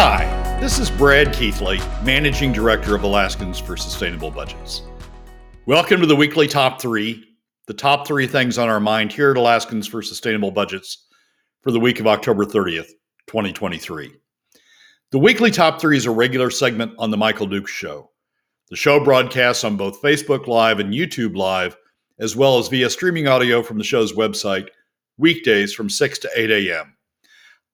Hi, this is Brad Keithley, Managing Director of Alaskans for Sustainable Budgets. Welcome to the weekly top three, the top three things on our mind here at Alaskans for Sustainable Budgets for the week of October 30th, 2023. The weekly top three is a regular segment on The Michael Dukes Show. The show broadcasts on both Facebook Live and YouTube Live, as well as via streaming audio from the show's website, weekdays from 6 to 8 a.m.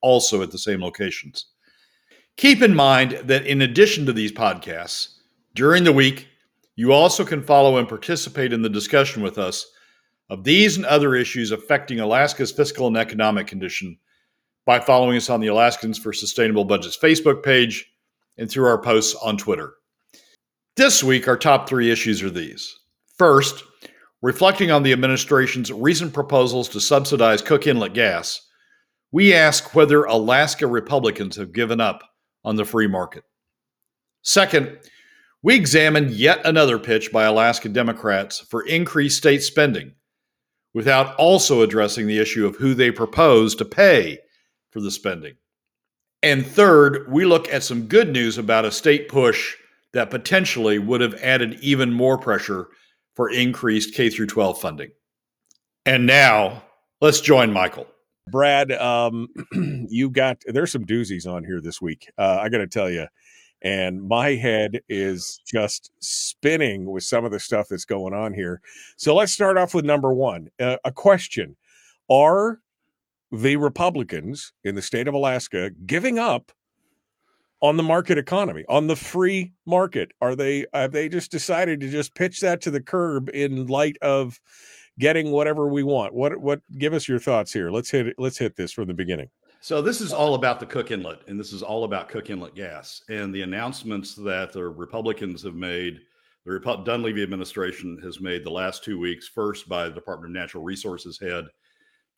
also at the same locations. Keep in mind that in addition to these podcasts, during the week, you also can follow and participate in the discussion with us of these and other issues affecting Alaska's fiscal and economic condition by following us on the Alaskans for Sustainable Budgets Facebook page and through our posts on Twitter. This week, our top three issues are these. First, reflecting on the administration's recent proposals to subsidize Cook Inlet gas, we ask whether Alaska Republicans have given up on the free market. Second, we examine yet another pitch by Alaska Democrats for increased state spending without also addressing the issue of who they propose to pay for the spending. And third, we look at some good news about a state push that potentially would have added even more pressure for increased K through 12 funding. And now, let's join Michael. Brad, um, you got there's some doozies on here this week. Uh, I got to tell you, and my head is just spinning with some of the stuff that's going on here. So let's start off with number one. Uh, a question: Are the Republicans in the state of Alaska giving up on the market economy, on the free market? Are they have they just decided to just pitch that to the curb in light of getting whatever we want. What what give us your thoughts here. Let's hit let's hit this from the beginning. So this is all about the Cook Inlet, and this is all about Cook Inlet gas and the announcements that the Republicans have made. The Repu- Dunleavy administration has made the last two weeks. First, by the Department of Natural Resources head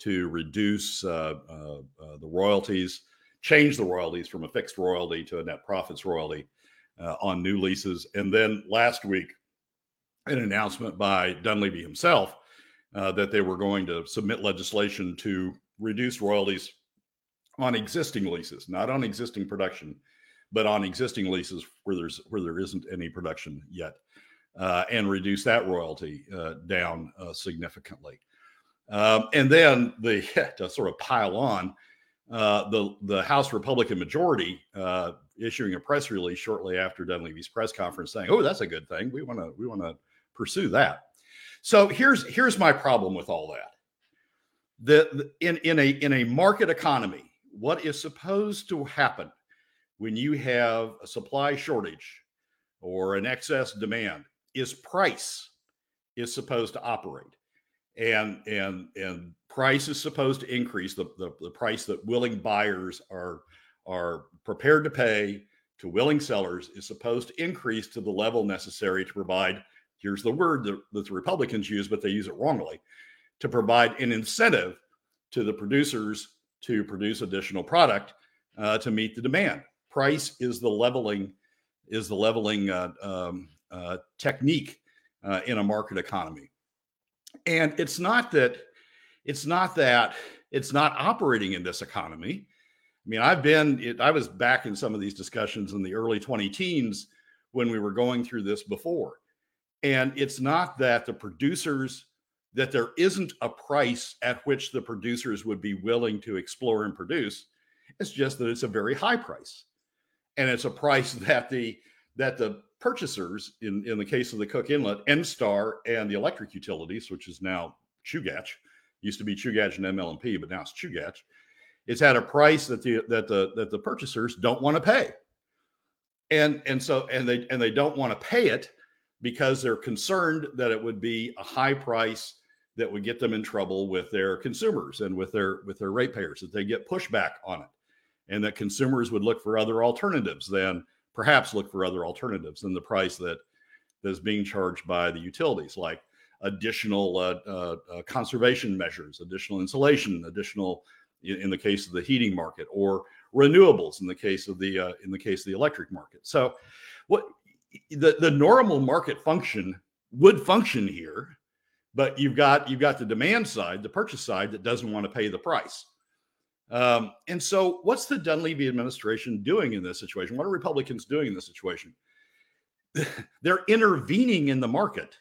to reduce uh, uh, uh, the royalties, change the royalties from a fixed royalty to a net profits royalty uh, on new leases, and then last week, an announcement by Dunleavy himself uh, that they were going to submit legislation to reduce royalties on existing leases, not on existing production, but on existing leases where there's where there isn't any production yet, uh, and reduce that royalty uh, down uh, significantly. Um, and then the to sort of pile on, uh, the the House Republican majority issuing a press release shortly after Dunleavy's press conference saying, "Oh, that's a good thing. We want to we want to pursue that." So here's here's my problem with all that. The, in in a in a market economy, what is supposed to happen when you have a supply shortage or an excess demand is price is supposed to operate. And and and price is supposed to increase the, the, the price that willing buyers are are prepared to pay to willing sellers is supposed to increase to the level necessary to provide here's the word that, that the Republicans use, but they use it wrongly, to provide an incentive to the producers to produce additional product uh, to meet the demand. Price is the leveling is the leveling uh, um, uh, technique uh, in a market economy, and it's not that it's not that it's not operating in this economy. I mean, I've been it, I was back in some of these discussions in the early 20 teens when we were going through this before and it's not that the producers, that there isn't a price at which the producers would be willing to explore and produce. It's just that it's a very high price. And it's a price that the that the purchasers, in, in the case of the Cook Inlet, Enstar and the electric utilities, which is now Chugach, used to be Chugach and ML&P, but now it's Chugach, it's at a price that the that the that the purchasers don't want to pay. And and so and they and they don't want to pay it because they're concerned that it would be a high price that would get them in trouble with their consumers and with their with their ratepayers that they get pushback on it and that consumers would look for other alternatives than perhaps look for other alternatives than the price that that's being charged by the utilities, like additional uh, uh, uh, conservation measures, additional insulation, additional in, in, the case of the heating market, or renewables in the case of the uh, in the case of the electric market. So, what the the normal market function would function here, but you've got you've got the demand side, the purchase side that doesn't want to pay the price. Um, and so, what's the Dunleavy administration doing in this situation? What are Republicans doing in this situation? They're intervening in the market.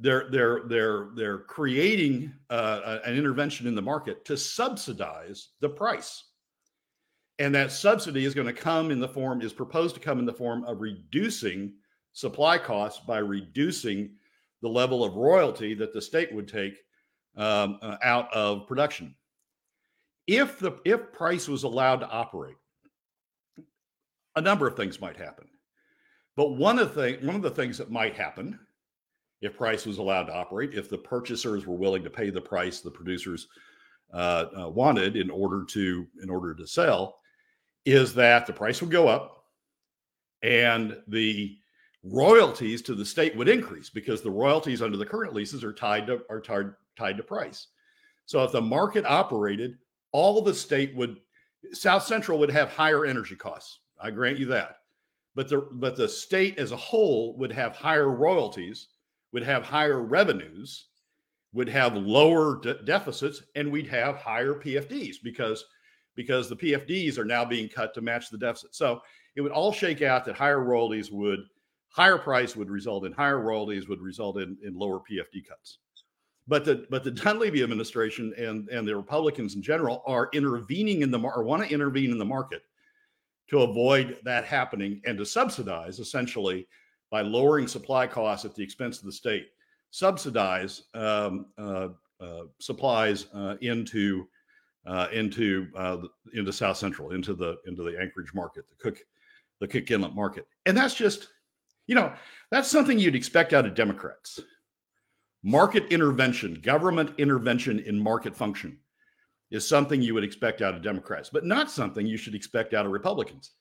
They're they're they're they're creating uh, an intervention in the market to subsidize the price, and that subsidy is going to come in the form is proposed to come in the form of reducing supply costs by reducing the level of royalty that the state would take um, uh, out of production. If the if price was allowed to operate a number of things might happen. But one of the one of the things that might happen if price was allowed to operate if the purchasers were willing to pay the price the producers uh, uh, wanted in order to in order to sell is that the price would go up and the royalties to the state would increase because the royalties under the current leases are tied to are tied tied to price so if the market operated all the state would South Central would have higher energy costs. I grant you that. But the but the state as a whole would have higher royalties, would have higher revenues, would have lower de- deficits, and we'd have higher PFDs because because the PFDs are now being cut to match the deficit. So it would all shake out that higher royalties would higher price would result in higher royalties would result in, in lower PFD cuts. But the but the Dunleavy administration and and the Republicans in general are intervening in the or want to intervene in the market to avoid that happening and to subsidize essentially by lowering supply costs at the expense of the state, subsidize um, uh, uh, supplies uh, into uh, into uh, into South Central, into the into the Anchorage market, the Cook the Cook Inlet market, and that's just you know that's something you'd expect out of Democrats market intervention, government intervention in market function is something you would expect out of Democrats, but not something you should expect out of Republicans.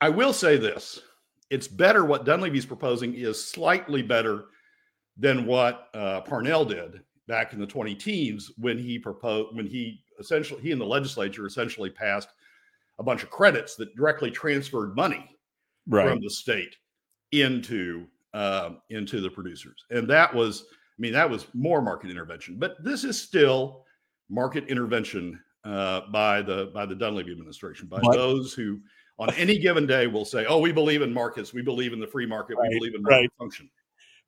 I will say this it's better what Dunleavy's proposing is slightly better than what uh, Parnell did back in the 20 teens when he proposed, when he essentially, he and the legislature essentially passed a bunch of credits that directly transferred money right. from the state into uh, into the producers. And that was, I mean, that was more market intervention, but this is still market intervention uh, by the by the Dunleavy administration, by but, those who on any given day will say, "Oh, we believe in markets, we believe in the free market, right, we believe in market right. function."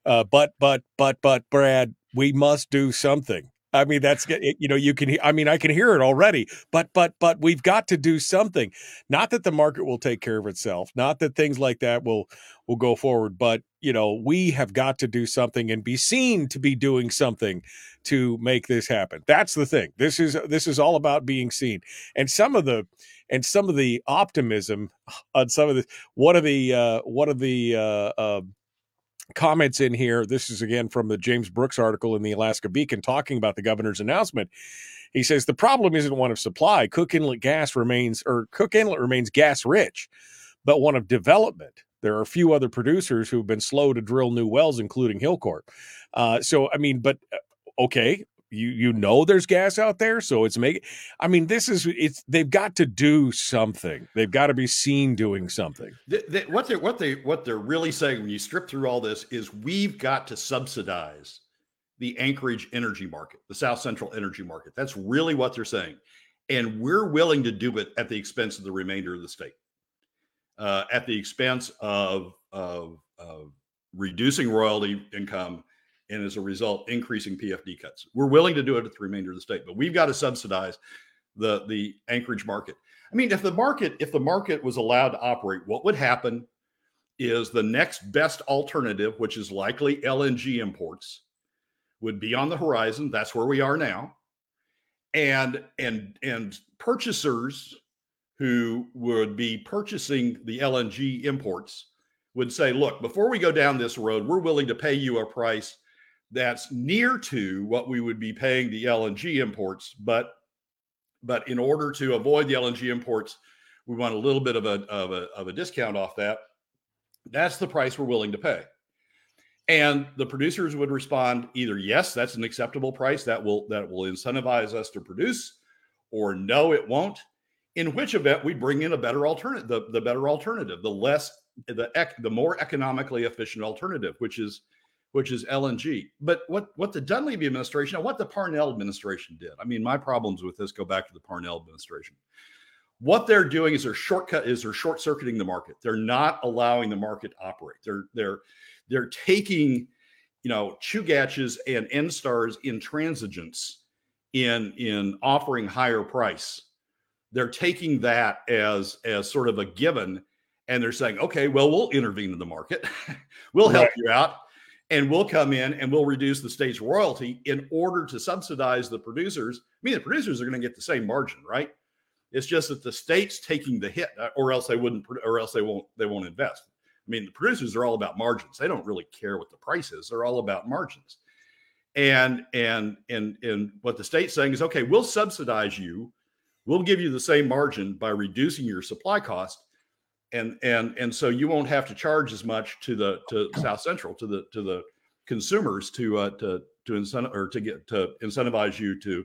Uh, but but but but Brad, we must do something. I mean, that's you know, you can. I mean, I can hear it already. But but but we've got to do something. Not that the market will take care of itself. Not that things like that will will go forward. But you know, we have got to do something and be seen to be doing something to make this happen. That's the thing. This is this is all about being seen. And some of the and some of the optimism on some of the one of the uh, one of the uh, uh, comments in here. This is again from the James Brooks article in the Alaska Beacon talking about the governor's announcement. He says the problem isn't one of supply. Cook Inlet gas remains, or Cook Inlet remains gas rich, but one of development. There are a few other producers who've been slow to drill new wells, including Hilcorp. Uh, so, I mean, but uh, okay, you you know there's gas out there so it's making i mean this is it's they've got to do something. They've got to be seen doing something. They, they, what they what they what they're really saying when you strip through all this is we've got to subsidize the anchorage energy market the south central energy market. That's really what they're saying. And we're willing to do it at the expense of the remainder of the state uh, at the expense of, of, of reducing royalty income and as a result, increasing PFD cuts. We're willing to do it at the remainder of the state, but we've got to subsidize the the Anchorage market. I mean, if the market if the market was allowed to operate, what would happen is the next best alternative, which is likely LNG imports, would be on the horizon. That's where we are now, and and and purchasers who would be purchasing the LNG imports would say, look, before we go down this road, we're willing to pay you a price that's near to what we would be paying the LNG imports, but but in order to avoid the LNG imports, we want a little bit of a, of a, of a discount off that. That's the price we're willing to pay. And the producers would respond either yes, that's an acceptable price that will that will incentivize us to produce, or no, it won't. In which event we bring in a better alternative, the, the better alternative, the less the the more economically efficient alternative, which is which is LNG. But what what the Dunleavy administration and what the Parnell administration did, I mean, my problems with this go back to the Parnell administration. What they're doing is they're shortcut is they're short circuiting the market. They're not allowing the market to operate. They're they're they're taking you know Chugach's and Enstar's intransigence in in offering higher price. They're taking that as as sort of a given and they're saying, okay, well, we'll intervene in the market. we'll help right. you out and we'll come in and we'll reduce the state's royalty in order to subsidize the producers. I mean, the producers are going to get the same margin, right? It's just that the state's taking the hit, uh, or else they wouldn't, or else they won't, they won't invest. I mean, the producers are all about margins. They don't really care what the price is. They're all about margins. And and and and what the state's saying is, okay, we'll subsidize you. We'll give you the same margin by reducing your supply cost and and and so you won't have to charge as much to the to South Central to the to the consumers to uh, to to incentive or to get to incentivize you to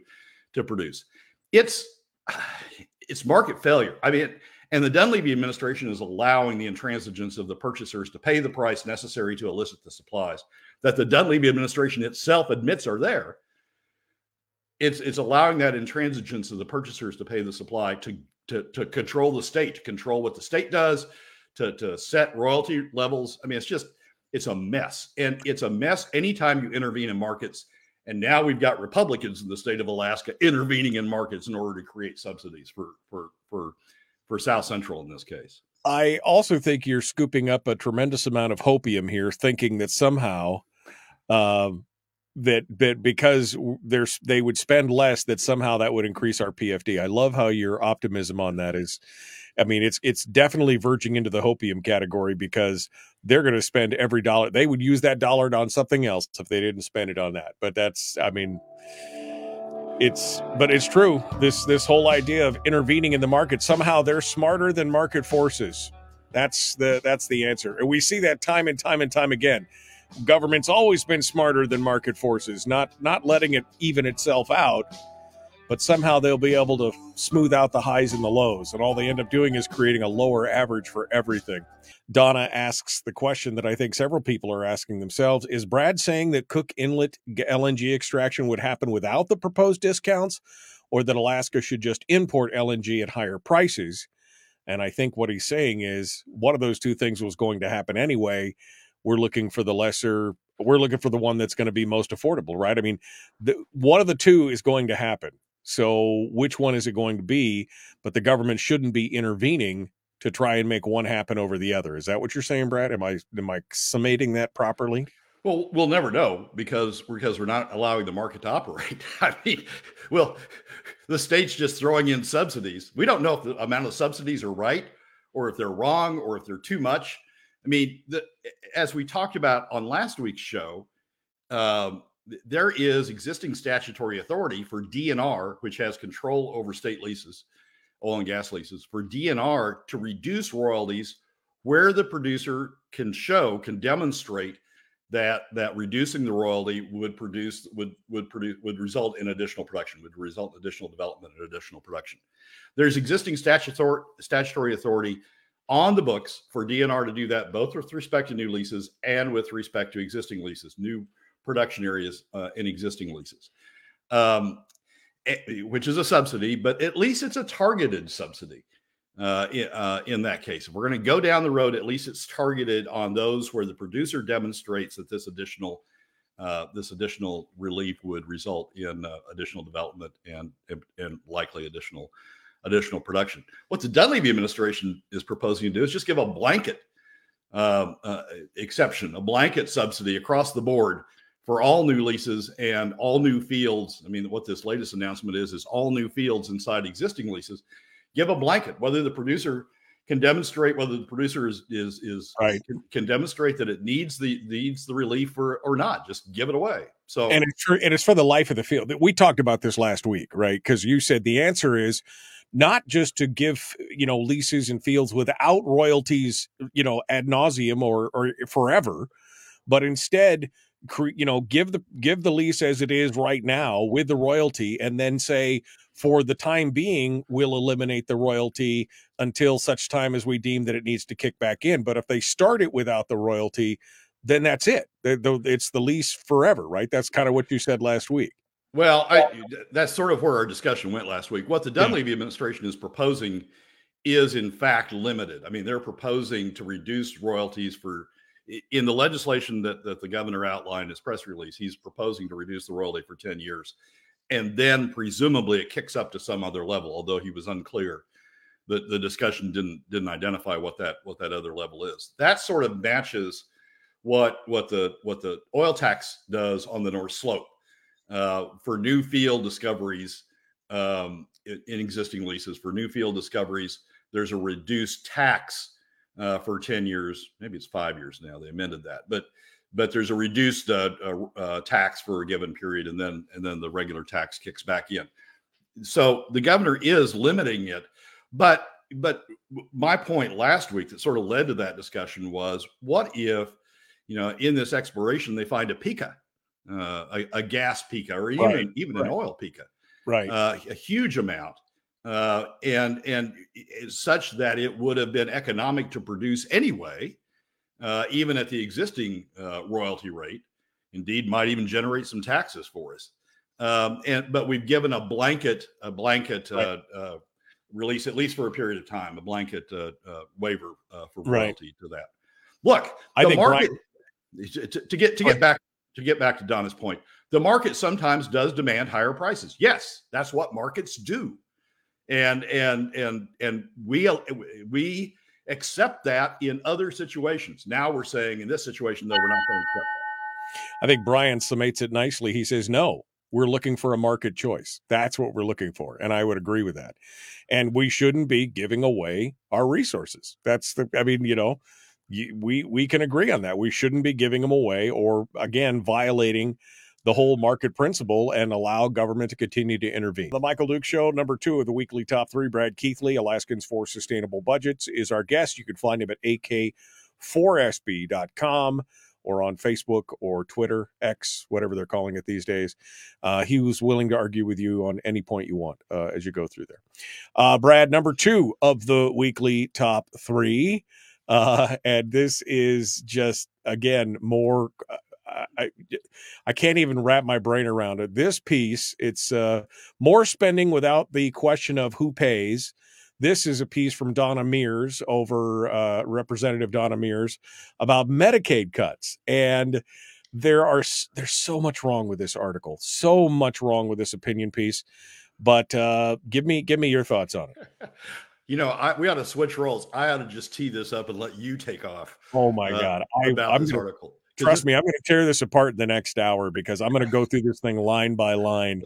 to produce. It's it's market failure. I mean, and the Dunleavy administration is allowing the intransigence of the purchasers to pay the price necessary to elicit the supplies that the Dunleavy administration itself admits are there. It's it's allowing that intransigence of the purchasers to pay the supply to to, to control the state, to control what the state does, to, to set royalty levels. I mean, it's just, it's a mess. And it's a mess anytime you intervene in markets. And now we've got Republicans in the state of Alaska intervening in markets in order to create subsidies for for for for South Central in this case. I also think you're scooping up a tremendous amount of hopium here, thinking that somehow um, that that because there's they would spend less that somehow that would increase our PFD. I love how your optimism on that is. I mean, it's it's definitely verging into the hopium category because they're going to spend every dollar. They would use that dollar on something else if they didn't spend it on that. But that's, I mean, it's but it's true. This this whole idea of intervening in the market somehow they're smarter than market forces. That's the that's the answer, and we see that time and time and time again government's always been smarter than market forces, not not letting it even itself out, but somehow they'll be able to smooth out the highs and the lows, and all they end up doing is creating a lower average for everything. Donna asks the question that I think several people are asking themselves: Is Brad saying that Cook Inlet LNG extraction would happen without the proposed discounts, or that Alaska should just import LNG at higher prices? And I think what he's saying is one of those two things was going to happen anyway we're looking for the lesser we're looking for the one that's going to be most affordable right i mean the, one of the two is going to happen so which one is it going to be but the government shouldn't be intervening to try and make one happen over the other is that what you're saying brad am i am i summating that properly well, we'll never know because because we're not allowing the market to operate. I mean, well, the state's just throwing in subsidies. We don't know if the amount of subsidies are right or if they're wrong or if they're too much. I mean, the, as we talked about on last week's show, um, there is existing statutory authority for DNR, which has control over state leases, oil and gas leases, for DNR to reduce royalties where the producer can show, can demonstrate that that reducing the royalty would produce would would produce would result in additional production, would result in additional development and additional production. There's existing statutory statutory authority on the books for DNR to do that, both with respect to new leases and with respect to existing leases, new production areas uh, in existing leases, um, eh, which is a subsidy, but at least it's a targeted subsidy. Uh, in, uh, in that case, if we're going to go down the road, at least it's targeted on those where the producer demonstrates that this additional uh, this additional relief would result in uh, additional development and, and, and likely additional additional production. What the Dunleavy administration is proposing to do is just give a blanket uh, uh, exception, a blanket subsidy across the board for all new leases and all new fields. I mean, what this latest announcement is is all new fields inside existing leases. Give a blanket, whether the producer can demonstrate whether the producer is is is right can, can demonstrate that it needs the needs the relief or or not. Just give it away. So and it's for, and it's for the life of the field. We talked about this last week, right? Because you said the answer is not just to give you know leases and fields without royalties, you know, ad nauseum or or forever, but instead you know give the give the lease as it is right now with the royalty and then say for the time being we'll eliminate the royalty until such time as we deem that it needs to kick back in. But if they start it without the royalty then that's it. It's the lease forever right? That's kind of what you said last week well I, that's sort of where our discussion went last week what the dunleavy administration is proposing is in fact limited i mean they're proposing to reduce royalties for in the legislation that, that the governor outlined in his press release, he's proposing to reduce the royalty for 10 years. And then presumably it kicks up to some other level, although he was unclear. The, the discussion didn't didn't identify what that what that other level is. That sort of matches what what the what the oil tax does on the North Slope uh, for new field discoveries um, in, in existing leases. For new field discoveries, there's a reduced tax uh, for 10 years. Maybe it's five years now. They amended that, but but there's a reduced uh, uh, tax for a given period, and then and then the regular tax kicks back in. So the governor is limiting it, but but my point last week that sort of led to that discussion was what if you know in this exploration they find a Pikka, uh, a, a, gas Pikka, or even right. even right. an oil Pikka, right? Uh, a huge amount uh, and and such that it would have been economic to produce anyway, uh, even at the existing uh, royalty rate. Indeed, might even generate some taxes for us. Um, and but we've given a blanket a blanket right. Uh, uh, release at least for a period of time, a blanket uh, waiver for royalty right. to that. Look, I the market Brian, to, to, get to get back to get back to Donna's point, the market sometimes does demand higher prices. Yes, that's what markets do and and and and we we accept that in other situations. Now we're saying in this situation, though, we're not going to accept that. I think Brian summates it nicely. He says, "No, we're looking for a market choice. That's what we're looking for," and I would agree with that. And we shouldn't be giving away our resources. That's the. I mean, you know, we we can agree on that. We shouldn't be giving them away, or again, violating the whole market principle and allow government to continue to intervene. The Michael Duke Show, number two of the weekly top three, Brad Keithley, Alaskans for Sustainable Budgets, is our guest. You can find him at ak4sb.com or on Facebook or Twitter, X, whatever they're calling it these days. Uh, he was willing to argue with you on any point you want uh, as you go through there. Uh, Brad, number two of the weekly top three. Uh, and this is just, again, more uh, I, I can't even wrap my brain around it. This piece, it's uh, more spending without the question of who pays. This is a piece from Donna Mears over uh, Representative Donna Mears about Medicaid cuts, and there are there's so much wrong with this article, so much wrong with this opinion piece. But uh, give me give me your thoughts on it. You know, I, we ought to switch roles. I ought to just tee this up and let you take off. Oh my uh, god! I, about I'm this gonna, article. Trust me, I'm going to tear this apart in the next hour because I'm going to go through this thing line by line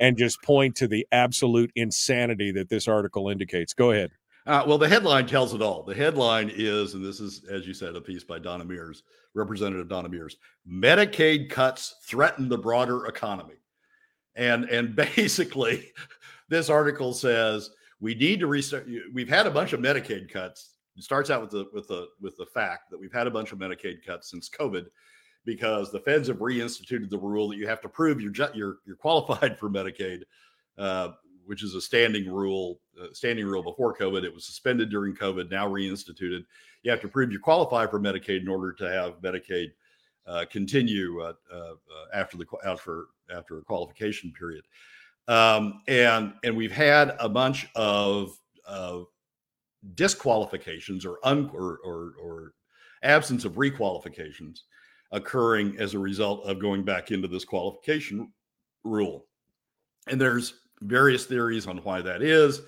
and just point to the absolute insanity that this article indicates. Go ahead. Uh, well, the headline tells it all. The headline is, and this is, as you said, a piece by Donna Mears, Representative Donna Mears. Medicaid cuts threaten the broader economy, and and basically, this article says we need to restart. We've had a bunch of Medicaid cuts it starts out with the with the with the fact that we've had a bunch of Medicaid cuts since COVID because the feds have reinstituted the rule that you have to prove you're you're you're qualified for Medicaid, uh, which is a standing rule, uh, standing rule before COVID. It was suspended during COVID, now reinstituted. You have to prove you qualify for Medicaid in order to have Medicaid uh, continue uh, uh, after the after after a qualification period. Um, and and we've had a bunch of of disqualifications or, un, or, or, or absence of requalifications occurring as a result of going back into this qualification rule. And there's various theories on why that is.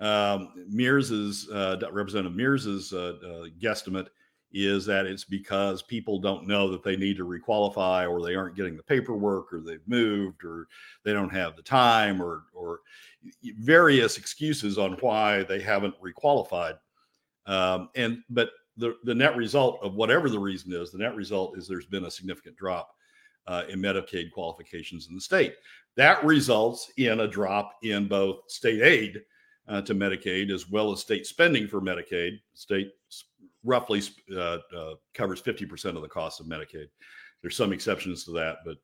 Um, Mears's uh, Representative Mears's uh, uh, guesstimate is that it's because people don't know that they need to requalify or they aren't getting the paperwork or they've moved or they don't have the time or or various excuses on why they haven't requalified Um, and but the the net result of whatever the reason is, the net result is there's been a significant drop uh, in Medicaid qualifications in the state. That results in a drop in both state aid uh, to Medicaid as well as state spending for Medicaid. State roughly uh, uh covers 50% of the cost of Medicaid. There's some exceptions to that, but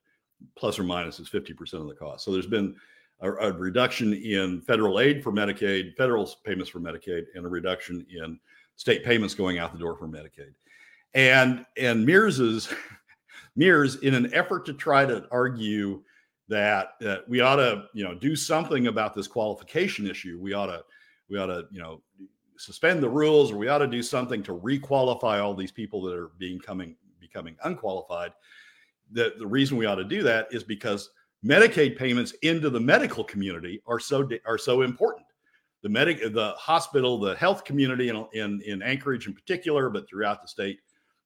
plus or minus is 50% of the cost. So there's been a, a, reduction in federal aid for Medicaid, federal payments for Medicaid, and a reduction in state payments going out the door for Medicaid. And and Mears's Mears, in an effort to try to argue that, that we ought to, you know, do something about this qualification issue, we ought to, we ought to, you know, suspend the rules, or we ought to do something to requalify all these people that are being coming becoming unqualified. The, the reason we ought to do that is because Medicaid payments into the medical community are so are so important. The medic, the hospital, the health community in, in, in Anchorage in particular, but throughout the state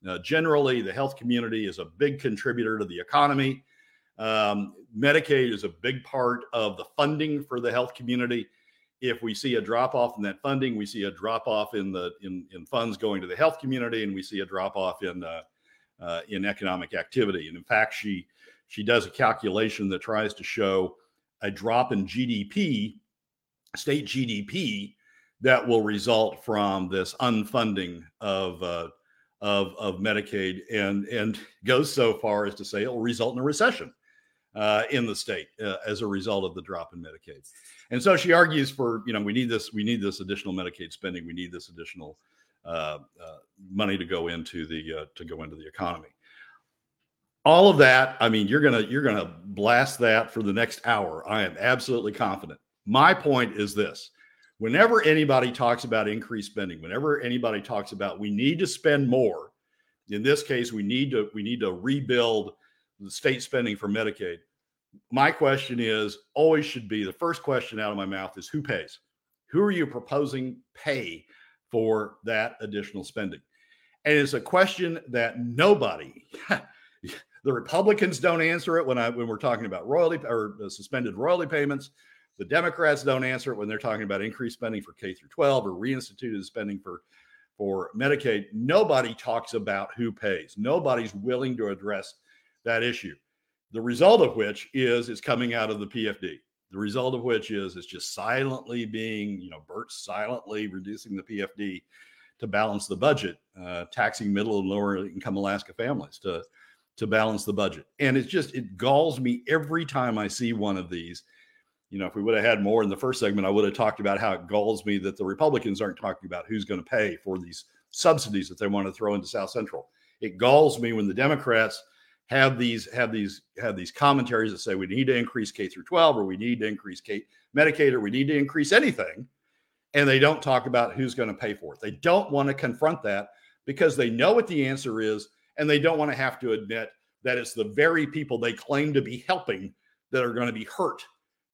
uh, generally, the health community is a big contributor to the economy. Um, Medicaid is a big part of the funding for the health community. If we see a drop off in that funding, we see a drop off in the in, in funds going to the health community, and we see a drop off in uh, uh, in economic activity. And in fact, she she does a calculation that tries to show a drop in GDP, state GDP, that will result from this unfunding of uh, of, of Medicaid and, and goes so far as to say it will result in a recession uh, in the state uh, as a result of the drop in Medicaid. And so she argues for, you know, we need this, we need this additional Medicaid spending. We need this additional uh, uh money to go into the, uh, to go into the economy. All of that, I mean, you're gonna you're gonna blast that for the next hour. I am absolutely confident. My point is this: whenever anybody talks about increased spending, whenever anybody talks about we need to spend more, in this case, we need to we need to rebuild the state spending for Medicaid. My question is always should be the first question out of my mouth is who pays? Who are you proposing pay for that additional spending? And it's a question that nobody, the Republicans don't answer it when I when we're talking about royalty or suspended royalty payments. The Democrats don't answer it when they're talking about increased spending for K through 12 or reinstituted spending for for Medicaid. Nobody talks about who pays. Nobody's willing to address that issue. The result of which is it's coming out of the PFD. The result of which is it's just silently being, you know, Bert silently reducing the PFD to balance the budget, uh, taxing middle and lower income Alaska families to to balance the budget. And it's just it galls me every time I see one of these you know, if we would have had more in the first segment, I would have talked about how it galls me that the Republicans aren't talking about who's going to pay for these subsidies that they want to throw into South Central. It galls me when the Democrats have these have these have these commentaries that say we need to increase K through 12 or we need to increase K Medicaid or we need to increase anything, and they don't talk about who's going to pay for it. They don't want to confront that because they know what the answer is, and they don't want to have to admit that it's the very people they claim to be helping that are going to be hurt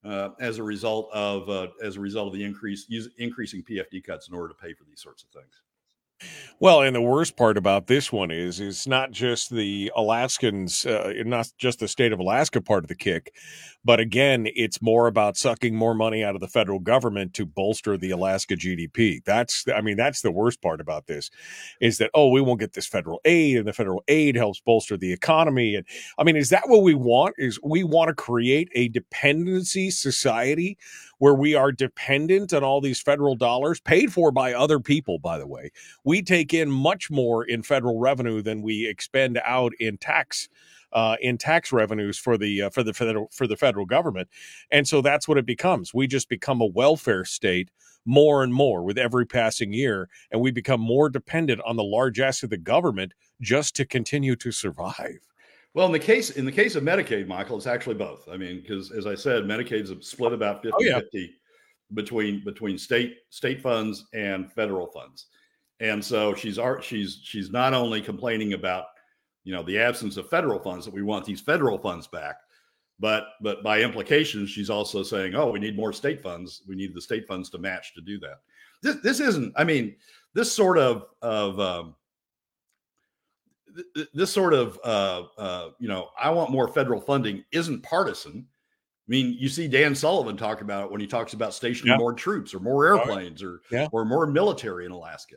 uh, as a result of uh, as a result of the increase use, increasing PFD cuts in order to pay for these sorts of things. Well, and the worst part about this one is it's not just the Alaskans, uh, not just the state of Alaska part of the kick, but again, it's more about sucking more money out of the federal government to bolster the Alaska GDP. That's, I mean, that's the worst part about this, is that oh, we won't get this federal aid, and the federal aid helps bolster the economy. And I mean, is that what we want? Is we want to create a dependency society where we are dependent on all these federal dollars paid for by other people, by the way. We take in much more in federal revenue than we expend out in tax. Uh, in tax revenues for the uh, for the federal for the federal government, and so that's what it becomes. We just become a welfare state more and more with every passing year, and we become more dependent on the largesse of the government just to continue to survive. Well, in the case in the case of Medicaid, Michael, it's actually both. I mean, because as I said, Medicaid's split about 50-50 oh, yeah. between between state state funds and federal funds. And so she's she's she's not only complaining about you know the absence of federal funds that we want these federal funds back, but but by implication, she's also saying, oh, we need more state funds. We need the state funds to match to do that. This this isn't. I mean, this sort of of um, this sort of uh, uh, you know i want more federal funding isn't partisan i mean you see dan sullivan talk about it when he talks about stationing yeah. more troops or more airplanes or yeah. or more military in alaska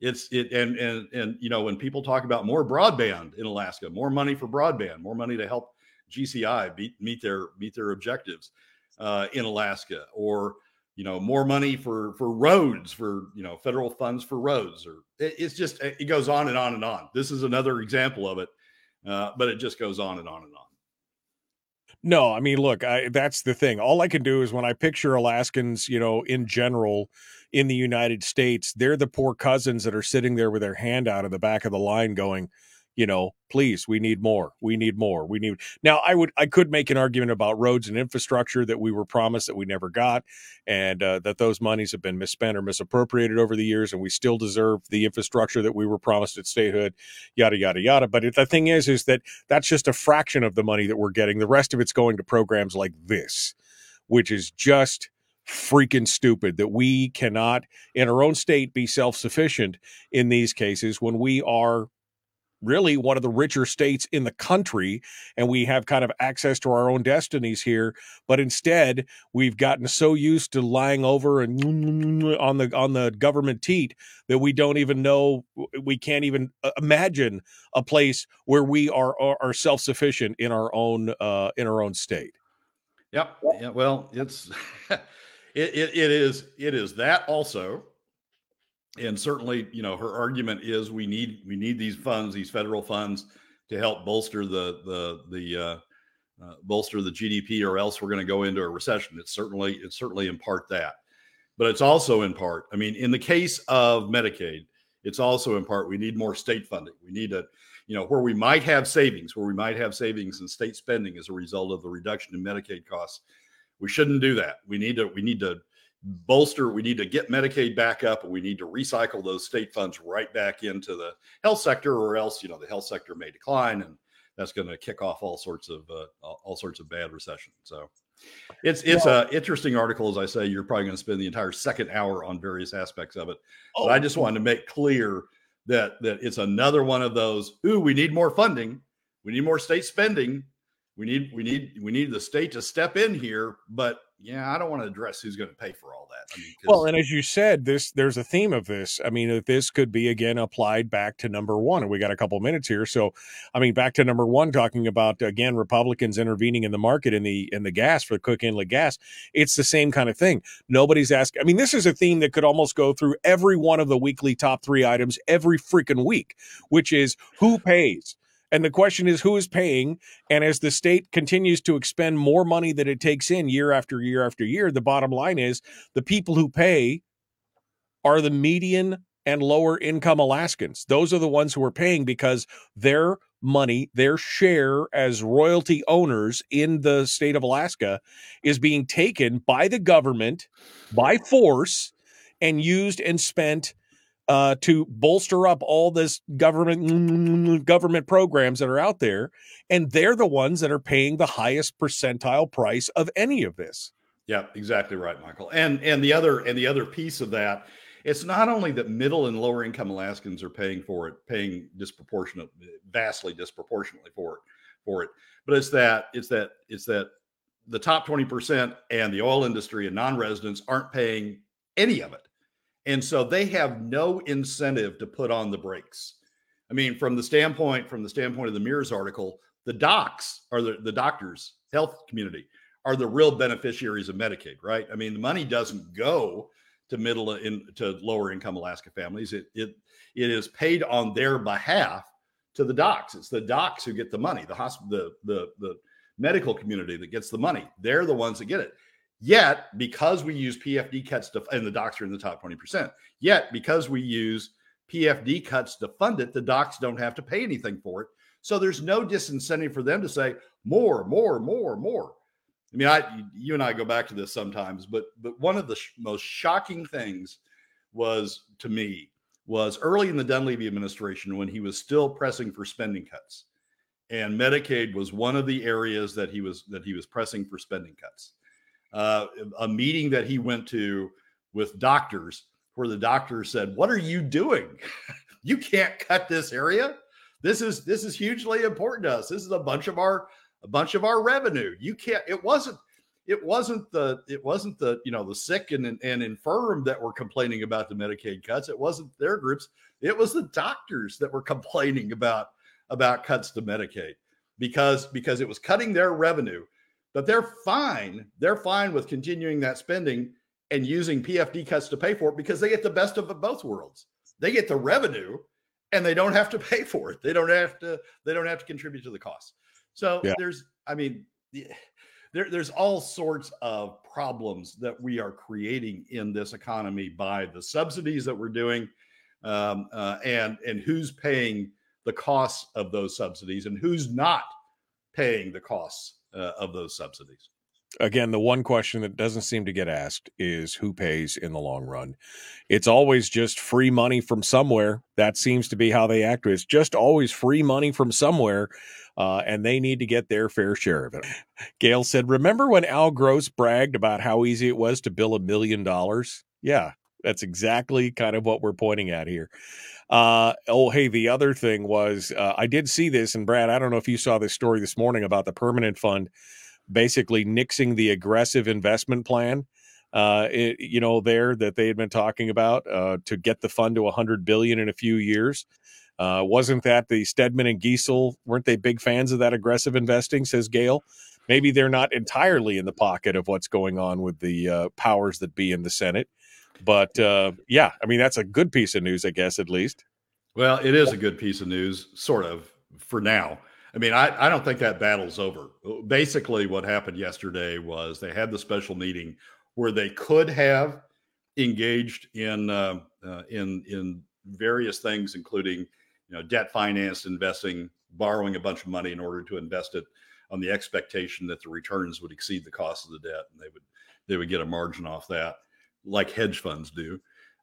It's it and and and you know when people talk about more broadband in Alaska, more money for broadband, more money to help GCI meet meet their meet their objectives uh, in Alaska, or you know more money for for roads for you know federal funds for roads or it, it's just it goes on and on and on. This is another example of it uh, but it just goes on and on and on no i mean look I, that's the thing. All i can do is when i picture alaskans you know in general in the united states they're the poor cousins that are sitting there with their hand out of the back of the line going you know please we need more we need more we need now i would i could make an argument about roads and infrastructure that we were promised that we never got and uh, that those monies have been misspent or misappropriated over the years and we still deserve the infrastructure that we were promised at statehood yada yada yada. But the thing is is that that's just a fraction of the money that we're getting the rest of it's going to programs like this which is just freaking stupid that we cannot in our own state be self-sufficient in these cases when we are really one of the richer states in the country and we have kind of access to our own destinies here but instead we've gotten so used to lying over and on the on the government teat that we don't even know we can't even uh, imagine a place where we are are, are self-sufficient in our own uh in our own state. Yep. Yeah well it's it, it, it is it is that also and certainly, you know, her argument is we need we need these funds, these federal funds, to help bolster the the the uh, uh, bolster the GDP, or else we're going to go into a recession. It's certainly it's certainly in part that, but it's also in part. I mean, in the case of Medicaid, it's also in part we need more state funding. We need a you know where we might have savings, where we might have savings in state spending as a result of the reduction in Medicaid costs. We shouldn't do that. We need to we need to bolster we need to get medicaid back up and we need to recycle those state funds right back into the health sector or else you know the health sector may decline and that's going to kick off all sorts of uh, all sorts of bad recession. So it's it's a interesting article as i say you're probably going to spend the entire second hour on various aspects of it oh. but i just wanted to make clear that that it's another one of those ooh we need more funding. We need more state spending. We need we need we need the state to step in here but yeah, I don't want to address who's going to pay for all that. I mean, well, and as you said, this there's a theme of this. I mean, uh, this could be again applied back to number one, and we got a couple minutes here. So, I mean, back to number one, talking about again Republicans intervening in the market in the in the gas for Cook Inlet gas. It's the same kind of thing. Nobody's asking. I mean, this is a theme that could almost go through every one of the weekly top three items every freaking week, which is who pays and the question is who is paying? And as the state continues to expend more money that it takes in year after year after year, the bottom line is the people who pay are the median and lower income Alaskans. Those are the ones who are paying because their money, their share as royalty owners in the state of Alaska is being taken by the government by force and used and spent uh, to bolster up all this government government programs that are out there, and they're the ones that are paying the highest percentile price of any of this. Yeah, exactly right, Michael. And and the other and the other piece of that, it's not only that middle and lower income Alaskans are paying for it, paying disproportionate, vastly disproportionately for it, for it, but it's that it's that it's that the top 20% and the oil industry and non-residents aren't paying any of it and so they have no incentive to put on the brakes. I mean, from the standpoint, from the standpoint of the Mears article, the docs are the, the doctors, health community are the real beneficiaries of Medicaid, right? I mean, the money doesn't go to middle in to lower income Alaska families. It it it is paid on their behalf to the docs. It's the docs who get the money, the hospital, the the the medical community that gets the money. They're the ones that get it. Yet, because we use PFD cuts to, and the docs are in the top 20%, yet because we use PFD cuts to fund it, the docs don't have to pay anything for it. So there's no disincentive for them to say more, more, more, more. I mean, I, you and I go back to this sometimes, but but one of the sh- most shocking things was to me was early in the Dunleavy administration when he was still pressing for spending cuts, and Medicaid was one of the areas that he was that he was pressing for spending cuts uh, a meeting that he went to with doctors where the doctor said, "What are you doing? you can't cut this area. This is this is hugely important to us. This is a bunch of our a bunch of our revenue. You can't. It wasn't." it wasn't the it wasn't the you know the sick and and infirm that were complaining about the Medicaid cuts. It wasn't their groups. It was the doctors that were complaining about about cuts to Medicaid because because it was cutting their revenue. But they're fine. They're fine with continuing that spending and using PFD cuts to pay for it because they get the best of both worlds. They get the revenue and they don't have to pay for it. They don't have to they don't have to contribute to the cost. So yeah. there's I mean there, there's all sorts of problems that we are creating in this economy by the subsidies that we're doing um, uh, and and who's paying the costs of those subsidies and who's not paying the costs uh, of those subsidies again, the one question that doesn't seem to get asked is who pays in the long run. It's always just free money from somewhere. That seems to be how they act. It's just always free money from somewhere, uh, and they need to get their fair share of it. Gail said, Remember when Al Gross bragged about how easy it was to bill a million dollars? Yeah, that's exactly kind of what we're pointing at here. Uh, oh, hey, the other thing was uh, I did see this, and Brad, I don't know if you saw this story this morning about the permanent fund basically nixing the aggressive investment plan uh, it, you know there that they had been talking about uh, to get the fund to 100 billion in a few years. Uh, wasn't that the stedman and giessel weren't they big fans of that aggressive investing says gail? Maybe they're not entirely in the pocket of what's going on with the uh, powers that be in the senate but uh, yeah i mean that's a good piece of news i guess at least. Well it is a good piece of news sort of for now. I mean, I, I don't think that battle's over. Basically, what happened yesterday was they had the special meeting where they could have engaged in uh, uh, in in various things, including you know debt finance investing, borrowing a bunch of money in order to invest it on the expectation that the returns would exceed the cost of the debt, and they would they would get a margin off that, like hedge funds do,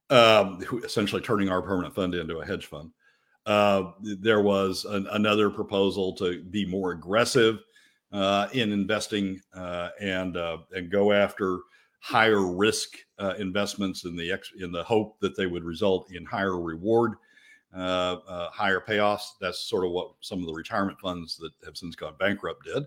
um, essentially turning our permanent fund into a hedge fund. Uh, there was an, another proposal to be more aggressive uh, in investing uh, and uh, and go after higher risk uh, investments in the ex- in the hope that they would result in higher reward, higher payoffs. That's sort of what some of the retirement funds that have since gone bankrupt did.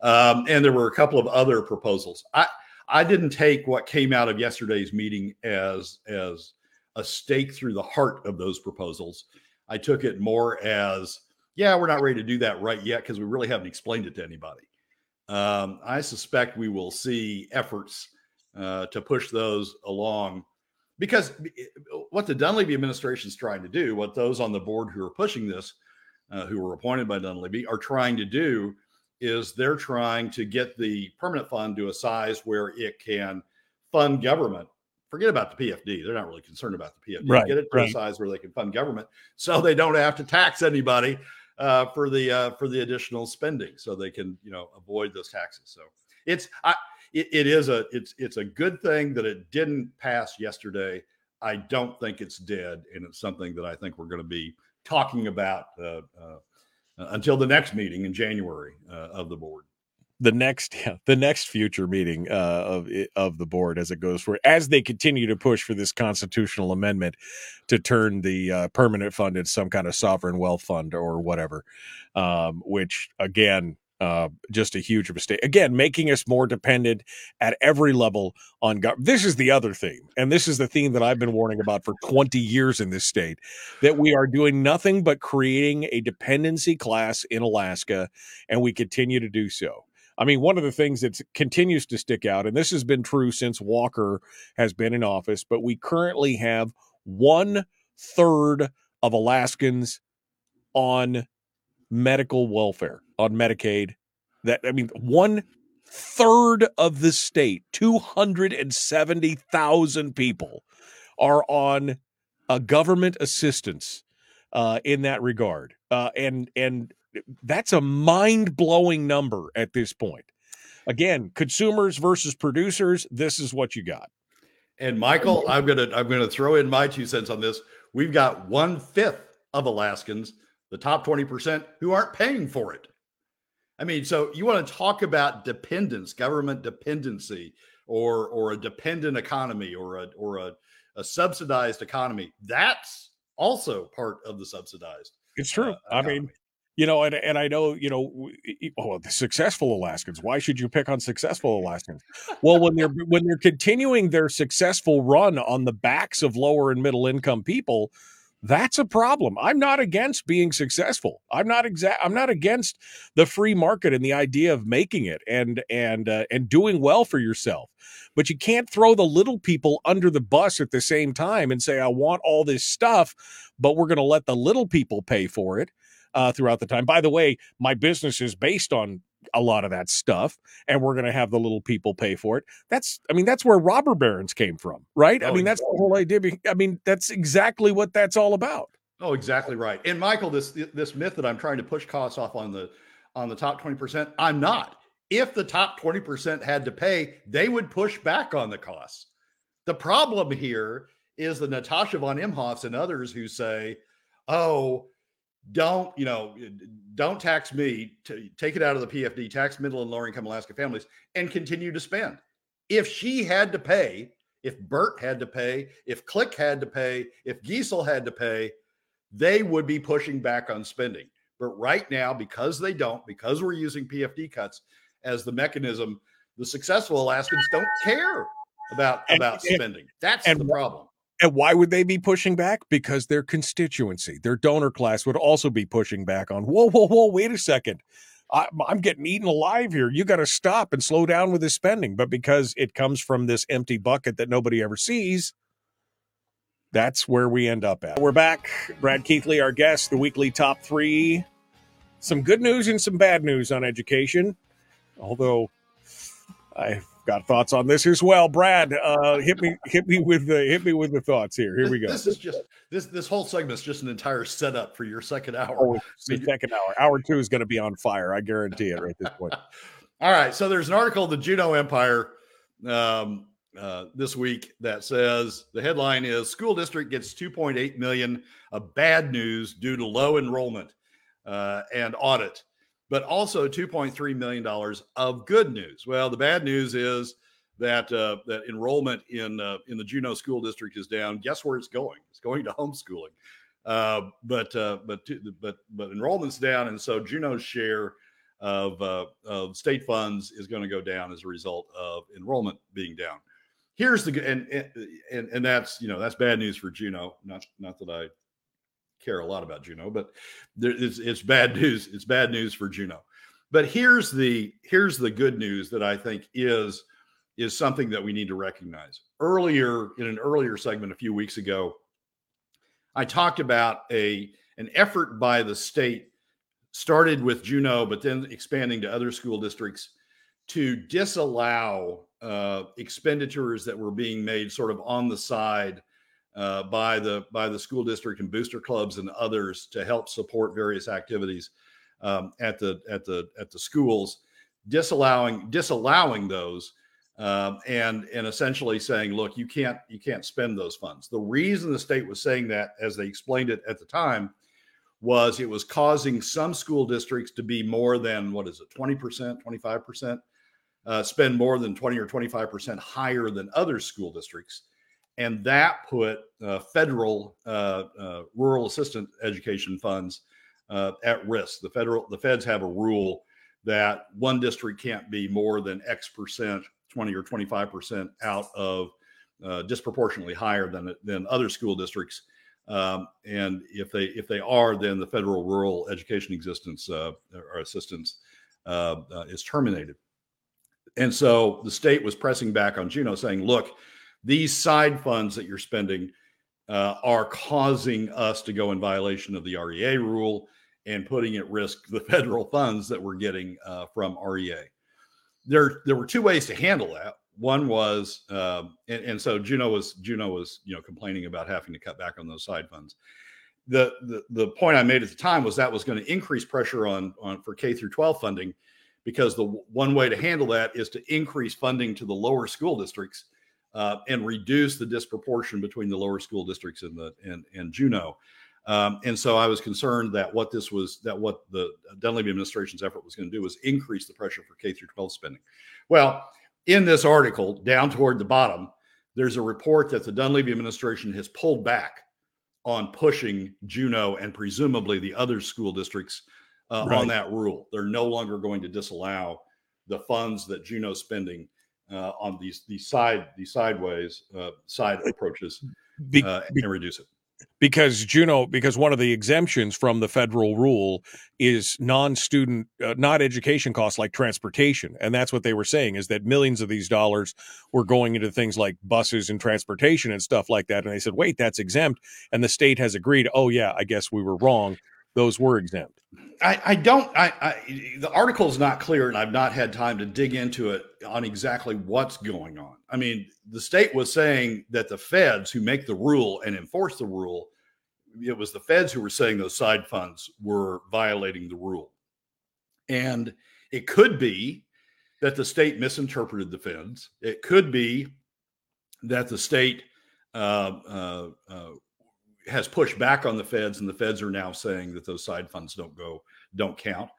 Um, and there were a couple of other proposals. I I didn't take what came out of yesterday's meeting as as a stake through the heart of those proposals. I took it more as, yeah, we're not ready to do that right yet because we really haven't explained it to anybody. Um, I suspect we will see efforts uh, to push those along because what the Dunleavy administration is trying to do, what those on the board who are pushing this, uh, who were appointed by Dunleavy, are trying to do is they're trying to get the permanent fund to a size where it can fund government forget about the PFD. They're not really concerned about the PFD. Right, Get it to right. a size where they can fund government, so they don't have to tax anybody uh, for the uh, for the additional spending, so they can you know avoid those taxes. So it's I it, it is a it's it's a good thing that it didn't pass yesterday. I don't think it's dead, and it's something that I think we're going to be talking about uh, uh until the next meeting in January uh, of the board the next yeah, the next future meeting uh, of of the board as it goes for as they continue to push for this constitutional amendment to turn the uh, permanent fund into some kind of sovereign wealth fund or whatever, um, which again. Uh, just a huge mistake. Again, making us more dependent at every level on government. This is the other theme, and this is the theme that I've been warning about for 20 years in this state that we are doing nothing but creating a dependency class in Alaska, and we continue to do so. I mean, one of the things that continues to stick out, and this has been true since Walker has been in office, but we currently have one third of Alaskans on medical welfare, on Medicaid. That I mean, one third of the state, 270,000 people, are on a government assistance uh, in that regard. Uh, and and that's a mind blowing number at this point. Again, consumers versus producers. This is what you got. And Michael, I'm gonna I'm gonna throw in my two cents on this. We've got one fifth of Alaskans, the top 20%, who aren't paying for it. I mean, so you want to talk about dependence, government dependency, or or a dependent economy, or a or a, a subsidized economy. That's also part of the subsidized. It's true. Uh, I mean, you know, and and I know, you know, oh, the successful Alaskans. Why should you pick on successful Alaskans? Well, when they're when they're continuing their successful run on the backs of lower and middle income people, that's a problem. I'm not against being successful. I'm not exact. I'm not against the free market and the idea of making it and and uh, and doing well for yourself. But you can't throw the little people under the bus at the same time and say, "I want all this stuff, but we're going to let the little people pay for it." uh, throughout the time. By the way, my business is based on a lot of that stuff, and we're going to have the little people pay for it. That's, I mean, that's where robber barons came from, right? Oh, I mean, that's the whole idea. I mean, that's exactly what that's all about. Oh, exactly right. And Michael, this this myth that I'm trying to push costs off on the on the top 20%, I'm not. If the top 20% had to pay, they would push back on the costs. The problem here is the Natasha von Imhofs and others who say, oh, don't you know eh, don't tax me to take it out of the pfd tax middle and lower income alaska families and continue to spend. If she had to pay if bert had to pay if click had to pay if giessel had to pay they would be pushing back on spending. But right now because they don't because we're using pfd cuts as the mechanism the successful alaskans don't care about about spending. That's and, the problem and why would they be pushing back? Because their constituency, their donor class would also be pushing back on, whoa, whoa, whoa, wait a second. I, am getting eaten alive here. You got to stop and slow down with this spending. But because it comes from this empty bucket that nobody ever sees, that's where we end up at. We're back. Brad Keithley, our guest, the weekly top three. Some good news and some bad news on education. Although I got thoughts on this as well. Brad, uh, hit me, hit me with the hit me with the thoughts here. Here we go. This is just this this whole segment is just an entire setup for your second hour. Oh, second hour. Hour two is going to be on fire. I guarantee it. Right at this point. All right. So there's an article, the Juneau Empire, um, uh, this week that says the headline is school district gets 2.8 million of bad news due to low enrollment uh, and audit but also $2.3 million of good news. Well, the bad news is that uh, that enrollment in uh, in the Juneau School District is down. Guess where it's going? It's going to homeschooling. Uh, but uh, but but but enrollment's down, and so Juneau's share of uh, of state funds is going to go down as a result of enrollment being down. Here's the and and and that's you know that's bad news for Juneau. Not not that I care a lot about Juneau, but there, it's, it's bad news. It's bad news for Juneau. But here's the here's the good news that I think is is something that we need to recognize. Earlier in an earlier segment a few weeks ago, I talked about a an effort by the state started with Juneau, but then expanding to other school districts to disallow uh, expenditures that were being made sort of on the side uh, by the by the school district and booster clubs and others to help support various activities um, at the at the at the schools, disallowing disallowing those um, and and essentially saying, look, you can't you can't spend those funds. The reason the state was saying that, as they explained it at the time, was it was causing some school districts to be more than what is it, twenty percent, twenty five percent, uh, spend more than twenty or twenty five percent higher than other school districts and that put uh, federal uh, uh, rural assistance education funds uh, at risk. The federal the feds have a rule that one district can't be more than X percent, twenty or twenty five percent out of uh, disproportionately higher than than other school districts. Um, and if they if they are, then the federal rural education existence uh, or assistance is terminated. And so the state was pressing back on Juneau, saying, "Look." These side funds that you're spending uh, are causing us to go in violation of the REA rule and putting at risk the federal funds that we're getting uh, from REA. There, there were two ways to handle that. One was, um, and, and, so Juneau was Juneau was you know complaining about having to cut back on those side funds. The, the the point I made at the time was that was going to increase pressure on on for K through 12 funding because the one way to handle that is to increase funding to the lower school districts uh, and reduce the disproportion between the lower school districts and the and, and Juneau. Um, and so I was concerned that what this was that what the Dunleavy administration's effort was going to do was increase the pressure for K through 12 spending. Well, in this article, down toward the bottom, there's a report that the Dunleavy administration has pulled back on pushing Juneau and presumably the other school districts uh, Right. on that rule. They're no longer going to disallow the funds that Juneau's spending uh, on these these side these sideways uh, side approaches Be- uh, be- and reduce it. because Juneau, because one of the exemptions from the federal rule is non-student, uh, not education costs like transportation, and that's what they were saying is that millions of these dollars were going into things like buses and transportation and stuff like that. And they said, wait, that's exempt, and the state has agreed. Oh yeah, I guess we were wrong; those were exempt. I, I don't. I, I the article is not clear, and I've not had time to dig into it on exactly what's going on. I mean, the state was saying that the feds who make the rule and enforce the rule, it was the feds who were saying those side funds were violating the rule, and it could be that the state misinterpreted the feds. It could be that the state uh, uh, uh, has pushed back on the feds, and the feds are now saying that those side funds don't go, don't count.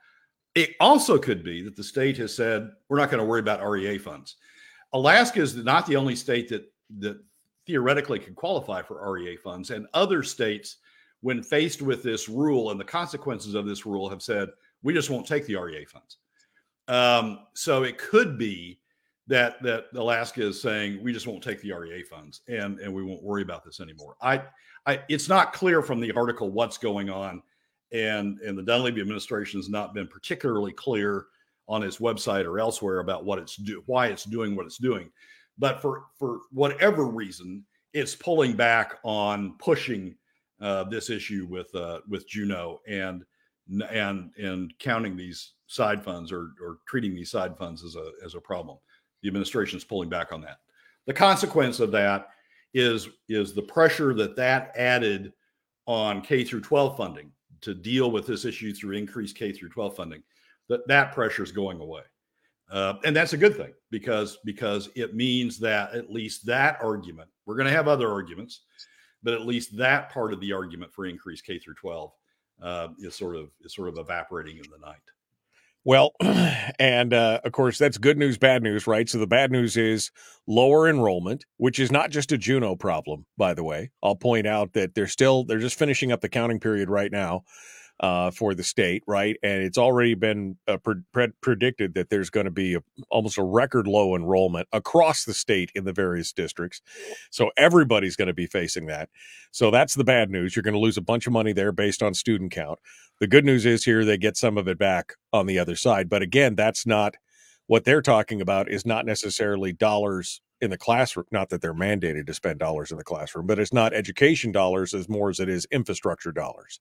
It also could be that the state has said we're not going to worry about REA funds. Alaska is not the only state that that theoretically can qualify for REA funds, and other states, when faced with this rule and the consequences of this rule, have said we just won't take the REA funds. Um, so it could be that that Alaska is saying we just won't take the REA funds and and we won't worry about this anymore. I, I it's not clear from the article what's going on, and and the Dunleavy administration has not been particularly clear on its website or elsewhere about what it's do why it's doing what it's doing. But for for whatever reason, it's pulling back on pushing uh, this issue with uh, with Juneau and and and counting these side funds or or treating these side funds as a as a problem. The administration is pulling back on that. The consequence of that is is the pressure that that added on K through 12 funding to deal with this issue through increased K through 12 funding. That that pressure is going away, uh, and that's a good thing because because it means that at least that argument we're going to have other arguments, but at least that part of the argument for increased K through 12 uh, is sort of is sort of evaporating in the night. Well, and uh, of course, that's good news, bad news, right? So the bad news is lower enrollment, which is not just a Juneau problem, by the way. I'll point out that they're still they're just finishing up the counting period right now uh, for the state, right? And it's already been uh, pre- pre- predicted that there's going to be a, almost a record low enrollment across the state in the various districts. So everybody's going to be facing that. So that's the bad news. You're going to lose a bunch of money there based on student count. The good news is here they get some of it back on the other side. But again, that's not what they're talking about is not necessarily dollars in the classroom. Not that they're mandated to spend dollars in the classroom, but it's not education dollars as more as it is infrastructure dollars.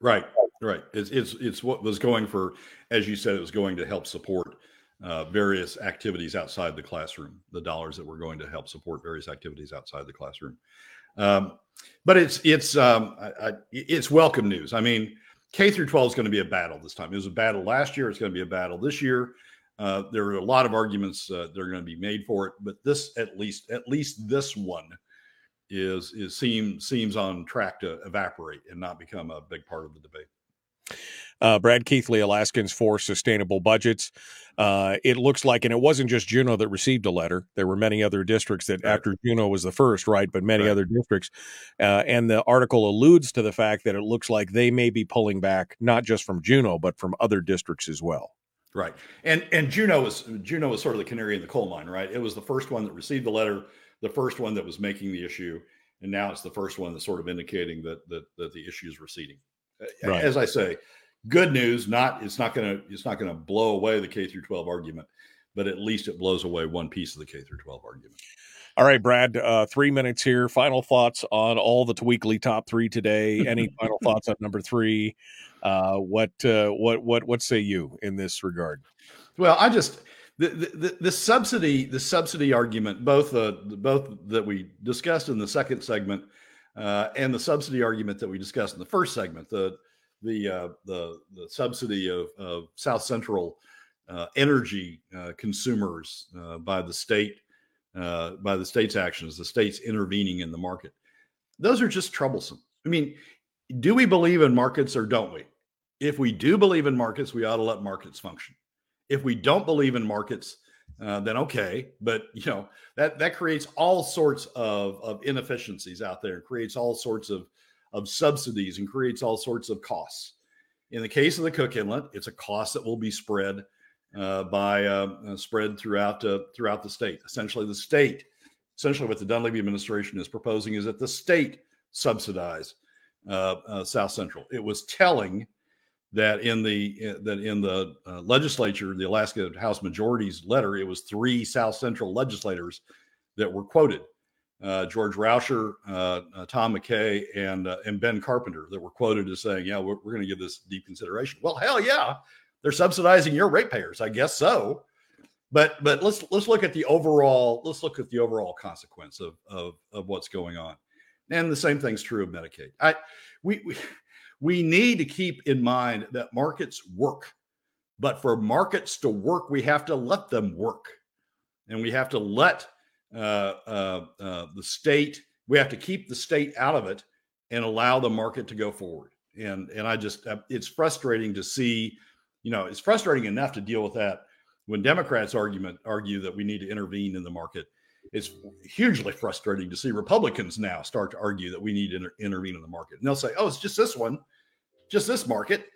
Right, right. It's it's it's what was going for, as you said, it was going to help support uh, various activities outside the classroom. The dollars that were going to help support various activities outside the classroom. Um, but it's it's um, I, I, it's welcome news. I mean, K through 12 is going to be a battle this time. It was a battle last year. It's going to be a battle this year. Uh, there are a lot of arguments uh, that are going to be made for it, but this at least at least this one is is seem seems on track to evaporate and not become a big part of the debate. Uh, Brad Keithley, Alaskans for Sustainable Budgets. Uh, it looks like, and it wasn't just Juneau that received a letter. There were many other districts that, Right. after Juneau was the first, right? But many Right. other districts. Uh, and the article alludes to the fact that it looks like they may be pulling back, not just from Juneau, but from other districts as well. Right. And and Juneau was Juneau was sort of the canary in the coal mine, right? It was the first one that received the letter, the first one that was making the issue, and now it's the first one that's sort of indicating that that, that the issue is receding. Uh, Right. As I say, good news. Not it's not going to it's not going to blow away the K through 12 argument, but at least it blows away one piece of the K through 12 argument. All right, Brad, uh, three minutes here. Final thoughts on all the weekly top three today. Any final thoughts on number three? Uh, what, uh, what, what, what say you in this regard? Well, I just the, the the subsidy the subsidy argument both uh, both that we discussed in the second segment uh, and the subsidy argument that we discussed in the first segment the the uh, the the subsidy of, of South Central uh, energy uh, consumers uh, by the state uh, by the state's actions the state's intervening in the market those are just troublesome. I mean, do we believe in markets or don't we? If we do believe in markets, we ought to let markets function if we don't believe in markets uh, then okay but you know that that creates all sorts of of inefficiencies out there creates all sorts of of subsidies and creates all sorts of costs In the case of the Cook Inlet, it's a cost that will be spread uh, by uh, uh spread throughout uh, throughout the state. Essentially, the state, essentially, what the Dunleavy administration is proposing is that the state subsidize uh, South Central. It was telling that in the that in the legislature, the Alaska House Majority's letter, it was three South Central legislators that were quoted uh, George Rauscher, uh, uh, Tom McKay, and uh, and Ben Carpenter that were quoted as saying, "Yeah, we're, we're going to give this deep consideration." Well, hell yeah, they're subsidizing your ratepayers, I guess so. But but let's let's look at the overall let's look at the overall consequence of of, of what's going on, and the same thing's true of Medicaid. I we, we we need to keep in mind that markets work, but for markets to work, we have to let them work, and we have to let uh, uh, uh, the state. We have to keep the state out of it and allow the market to go forward. And and I just it's frustrating to see, you know, it's frustrating enough to deal with that when Democrats argument argue that we need to intervene in the market. It's hugely frustrating to see Republicans now start to argue that we need to inter- intervene in the market. And they'll say, "Oh, it's just this one, just this market."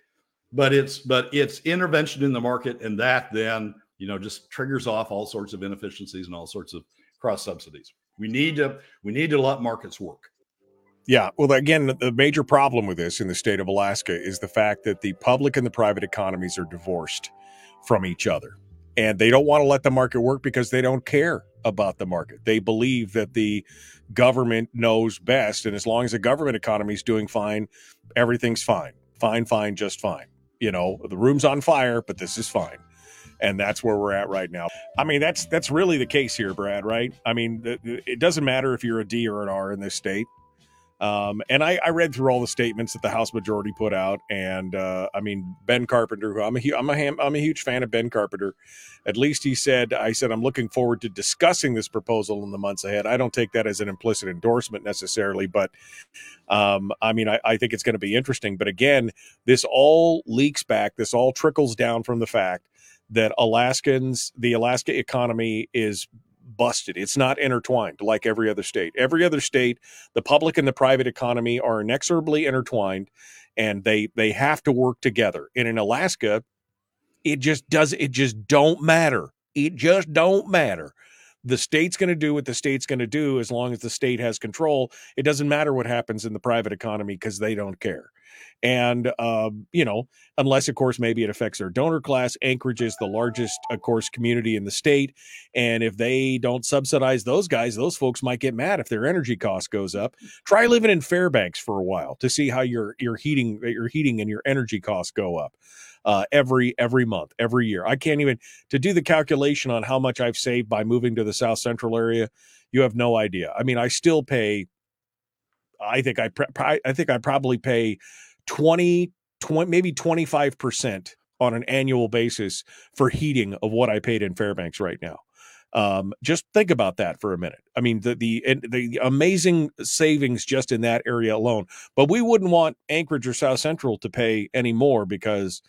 But it's but it's intervention in the market, and that then you know just triggers off all sorts of inefficiencies and all sorts of cross subsidies. We need to we need to let markets work. Yeah, well, again, the major problem with this in the state of Alaska is the fact that the public and the private economies are divorced from each other. And they don't want to let the market work because they don't care about the market. They believe that the government knows best. And as long as the government economy is doing fine, everything's fine. Fine, fine, just fine. You know, the room's on fire, but this is fine and that's where we're at right now. I mean, that's that's really the case here, Brad. Right? I mean, it doesn't matter if you're a D or an R in this state. Um, and I, I, read through all the statements that the House majority put out, and uh, I mean Ben Carpenter, who I'm a I'm a I'm a huge fan of Ben Carpenter. At least he said, I said I'm looking forward to discussing this proposal in the months ahead. I don't take that as an implicit endorsement necessarily, but um, I mean I, I think it's going to be interesting. But again, this all leaks back. This all trickles down from the fact that Alaskans, the Alaska economy is busted. It's not intertwined like every other state. Every other state, the public and the private economy are inexorably intertwined and they they have to work together. And in Alaska, it just does it just don't matter. It just don't matter. The state's going to do what the state's going to do as long as the state has control. It doesn't matter what happens in the private economy because they don't care. And, uh, you know, unless, of course, maybe it affects their donor class. Anchorage is the largest, of course, community in the state. And if they don't subsidize those guys, those folks might get mad if their energy cost goes up. Try living in Fairbanks for a while to see how your, your heating, your heating and your energy costs go up. Uh, every every month, every year. I can't even to do the calculation on how much I've saved by moving to the South Central area. You have no idea. I mean, I still pay. I think I I think I probably pay 20, 20 maybe 25% on an annual basis for heating of what I paid in Fairbanks right now. Um, just think about that for a minute. I mean, the the the amazing savings just in that area alone. But we wouldn't want Anchorage or South Central to pay any more because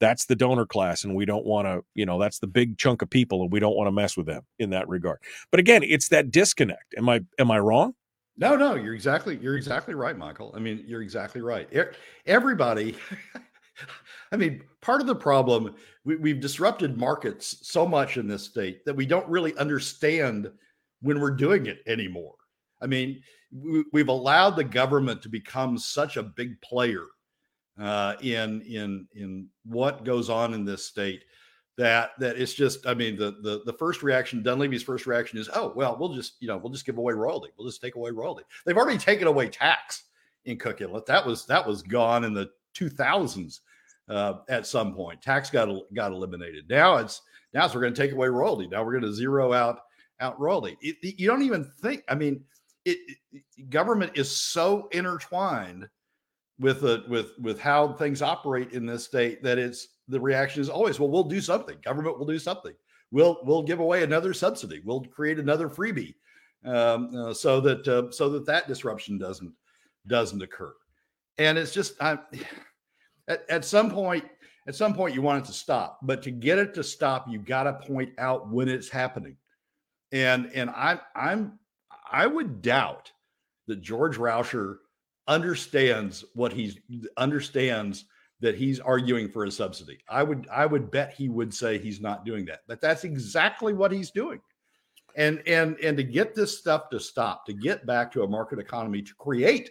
that's the donor class, and we don't want to. You know, that's the big chunk of people, and we don't want to mess with them in that regard. But again, it's that disconnect. Am I am I wrong? No, no, you're exactly you're exactly right, Michael. I mean, you're exactly right. Everybody, I mean, part of the problem we, we've disrupted markets so much in this state that we don't really understand when we're doing it anymore. I mean, we, have allowed the government to become such a big player uh, in in in what goes on in this state that that it's just i mean the the the first reaction dunleavy's first reaction is oh well we'll just you know we'll just give away royalty. We'll just take away royalty. They've already taken away tax in cook inlet that was that was gone in the 2000s uh, at some point. Tax got got eliminated. Now it's now it's we're going to take away royalty. Now we're going to zero out out royalty. It, it, you don't even think i mean it, government is so intertwined with the with with how things operate in this state that it's the reaction is always, well, we'll do something. Government will do something. We'll we'll give away another subsidy. We'll create another freebie, um, uh, so that uh, so that that disruption doesn't doesn't occur. And it's just I, at, at some point, at some point, you want it to stop. But to get it to stop, you got to point out when it's happening. And and i'm I'm I would doubt that George Rauscher understands what he's understands that he's arguing for a subsidy. I would I would bet he would say he's not doing that. But that's exactly what he's doing. And and and to get this stuff to stop, to get back to a market economy, to create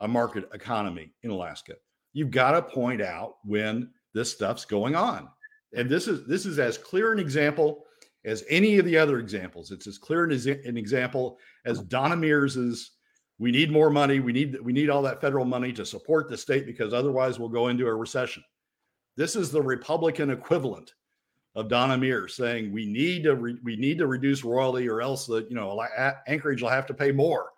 a market economy in Alaska, you've got to point out when this stuff's going on. And this is this is as clear an example as any of the other examples. It's as clear an, an example as Donna Mears's we need more money. We need we need all that federal money to support the state because otherwise we'll go into a recession. This is the Republican equivalent of Donna Mears saying we need to re, we need to reduce royalty or else the you know Anchorage will have to pay more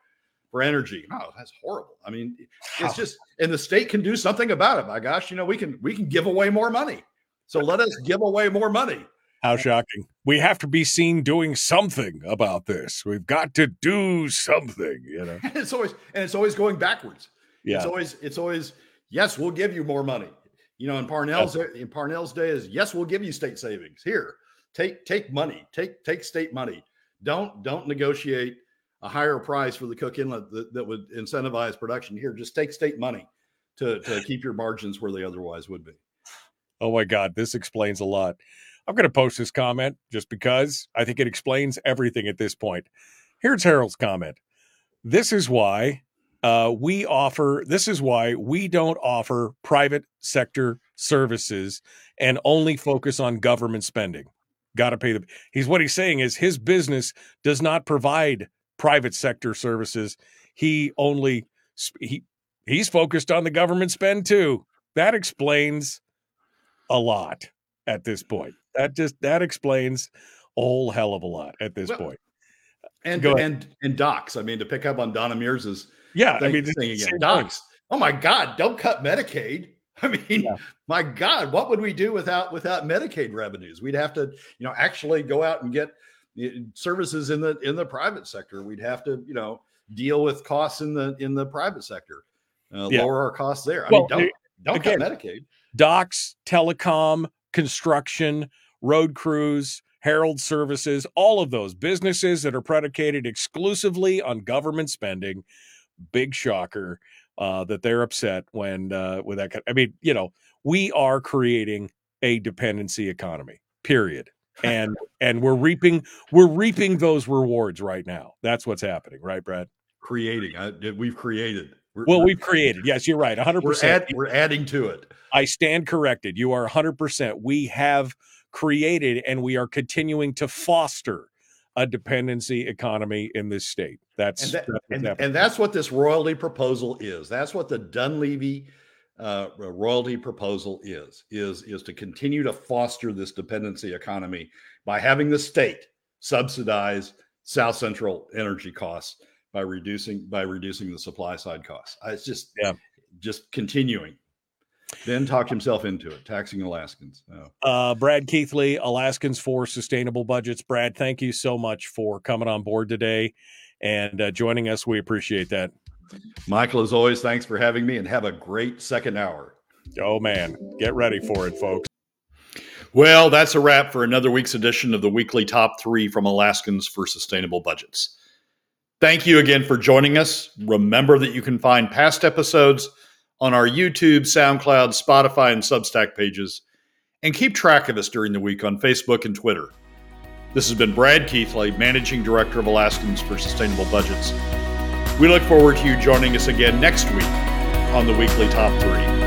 for energy. Oh, that's horrible. I mean, it's just and the state can do something about it. My gosh, you know we can we can give away more money. So let us give away more money. How shocking. We have to be seen doing something about this. We've got to do something, you know. And it's always and it's always going backwards. Yeah. It's always it's always yes, we'll give you more money. You know, in Parnell's in Parnell's day is yes, we'll give you state savings. Here, take take money, take take state money. Don't don't negotiate a higher price for the Cook Inlet that, that would incentivize production. Here, just take state money to to keep your margins where they otherwise would be. Oh my God, this explains a lot. I'm going to post this comment just because I think it explains everything at this point. Here's Harold's comment. This is why uh, we offer, this is why we don't offer private sector services and only focus on government spending. Got to pay the. He's what he's saying is his business does not provide private sector services. He only he he's focused on the government spend too. That explains a lot at this point. That just that explains a whole hell of a lot at this well, point. And and and docs. I mean, to pick up on Donna Mears's yeah, thing, I mean, thing again, docs. Oh my God! Don't cut Medicaid. I mean, yeah. my God, what would we do without without Medicaid revenues? We'd have to, you know, actually go out and get services in the in the private sector. We'd have to, you know, deal with costs in the in the private sector, uh, yeah. lower our costs there. I well, mean, don't don't again, cut Medicaid. Docs, telecom, construction, road crews, Herald services, all of those businesses that are predicated exclusively on government spending. Big shocker uh, that they're upset when uh, with that. I mean, you know, we are creating a dependency economy. Period. And and we're reaping we're reaping those rewards right now. That's what's happening, right, Brad? Creating. I, we've created. We're, well, we've created. Yes, you're right. 100%. We're, add, we're adding to it. I stand corrected. You are 100%. We have created and we are continuing to foster a dependency economy in this state. That's and, that, that's, and, and that's what this royalty proposal is. That's what the Dunleavy uh, royalty proposal is is is to continue to foster this dependency economy by having the state subsidize South Central energy costs by reducing by reducing the supply side costs. It's just yeah, just continuing. Then talked himself into it, taxing Alaskans. Oh. Uh, Brad Keithley, Alaskans for Sustainable Budgets. Brad, thank you so much for coming on board today and uh, joining us. We appreciate that. Michael, as always, thanks for having me and have a great second hour. Oh, man. Get ready for it, folks. Well, that's a wrap for another week's edition of the weekly top three from Alaskans for Sustainable Budgets. Thank you again for joining us. Remember that you can find past episodes on our YouTube, SoundCloud, Spotify, and Substack pages, and keep track of us during the week on Facebook and Twitter. This has been Brad Keithley, Managing Director of Alaskans for Sustainable Budgets. We look forward to you joining us again next week on the weekly Top 3.